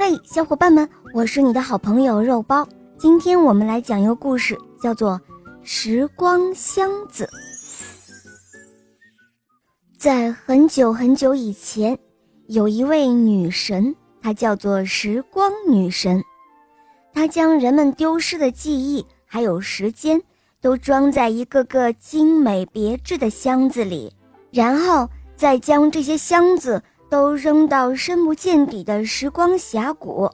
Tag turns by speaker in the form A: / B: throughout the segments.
A: 嘿，小伙伴们，我是你的好朋友肉包。今天我们来讲一个故事，叫做《时光箱子》。在很久很久以前，有一位女神，她叫做时光女神。她将人们丢失的记忆还有时间，都装在一个个精美别致的箱子里，然后再将这些箱子。都扔到深不见底的时光峡谷，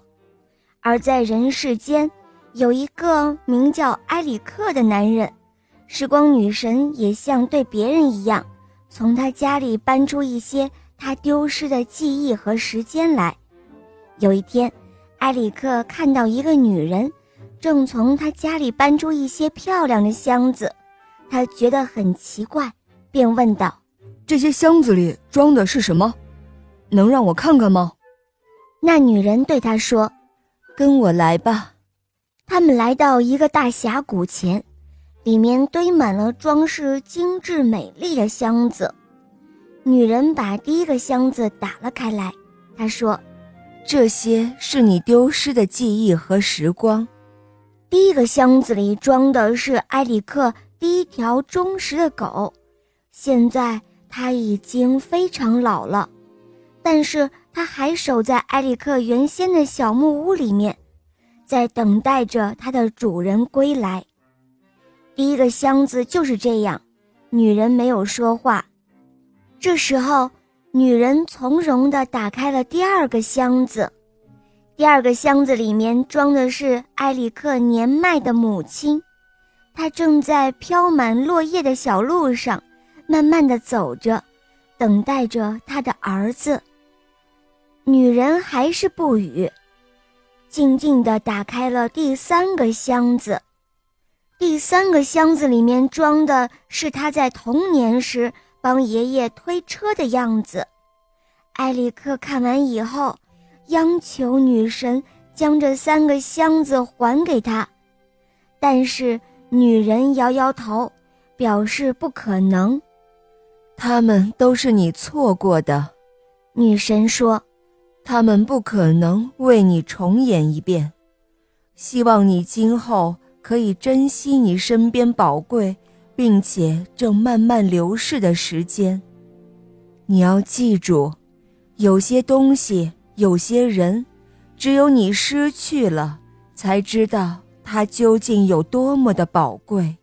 A: 而在人世间，有一个名叫埃里克的男人，时光女神也像对别人一样，从他家里搬出一些他丢失的记忆和时间来。有一天，埃里克看到一个女人，正从他家里搬出一些漂亮的箱子，他觉得很奇怪，便问道：“
B: 这些箱子里装的是什么？”能让我看看吗？
A: 那女人对他说：“
B: 跟我来吧。”
A: 他们来到一个大峡谷前，里面堆满了装饰精致美丽的箱子。女人把第一个箱子打了开来，她说：“
B: 这些是你丢失的记忆和时光。”
A: 第一个箱子里装的是埃里克第一条忠实的狗，现在它已经非常老了。但是他还守在埃里克原先的小木屋里面，在等待着他的主人归来。第一个箱子就是这样，女人没有说话。这时候，女人从容地打开了第二个箱子。第二个箱子里面装的是埃里克年迈的母亲，她正在飘满落叶的小路上，慢慢地走着，等待着她的儿子。女人还是不语，静静地打开了第三个箱子。第三个箱子里面装的是她在童年时帮爷爷推车的样子。埃里克看完以后，央求女神将这三个箱子还给他，但是女人摇摇头，表示不可能。
B: 他们都是你错过的，
A: 女神说。
B: 他们不可能为你重演一遍，希望你今后可以珍惜你身边宝贵并且正慢慢流逝的时间。你要记住，有些东西，有些人，只有你失去了，才知道它究竟有多么的宝贵。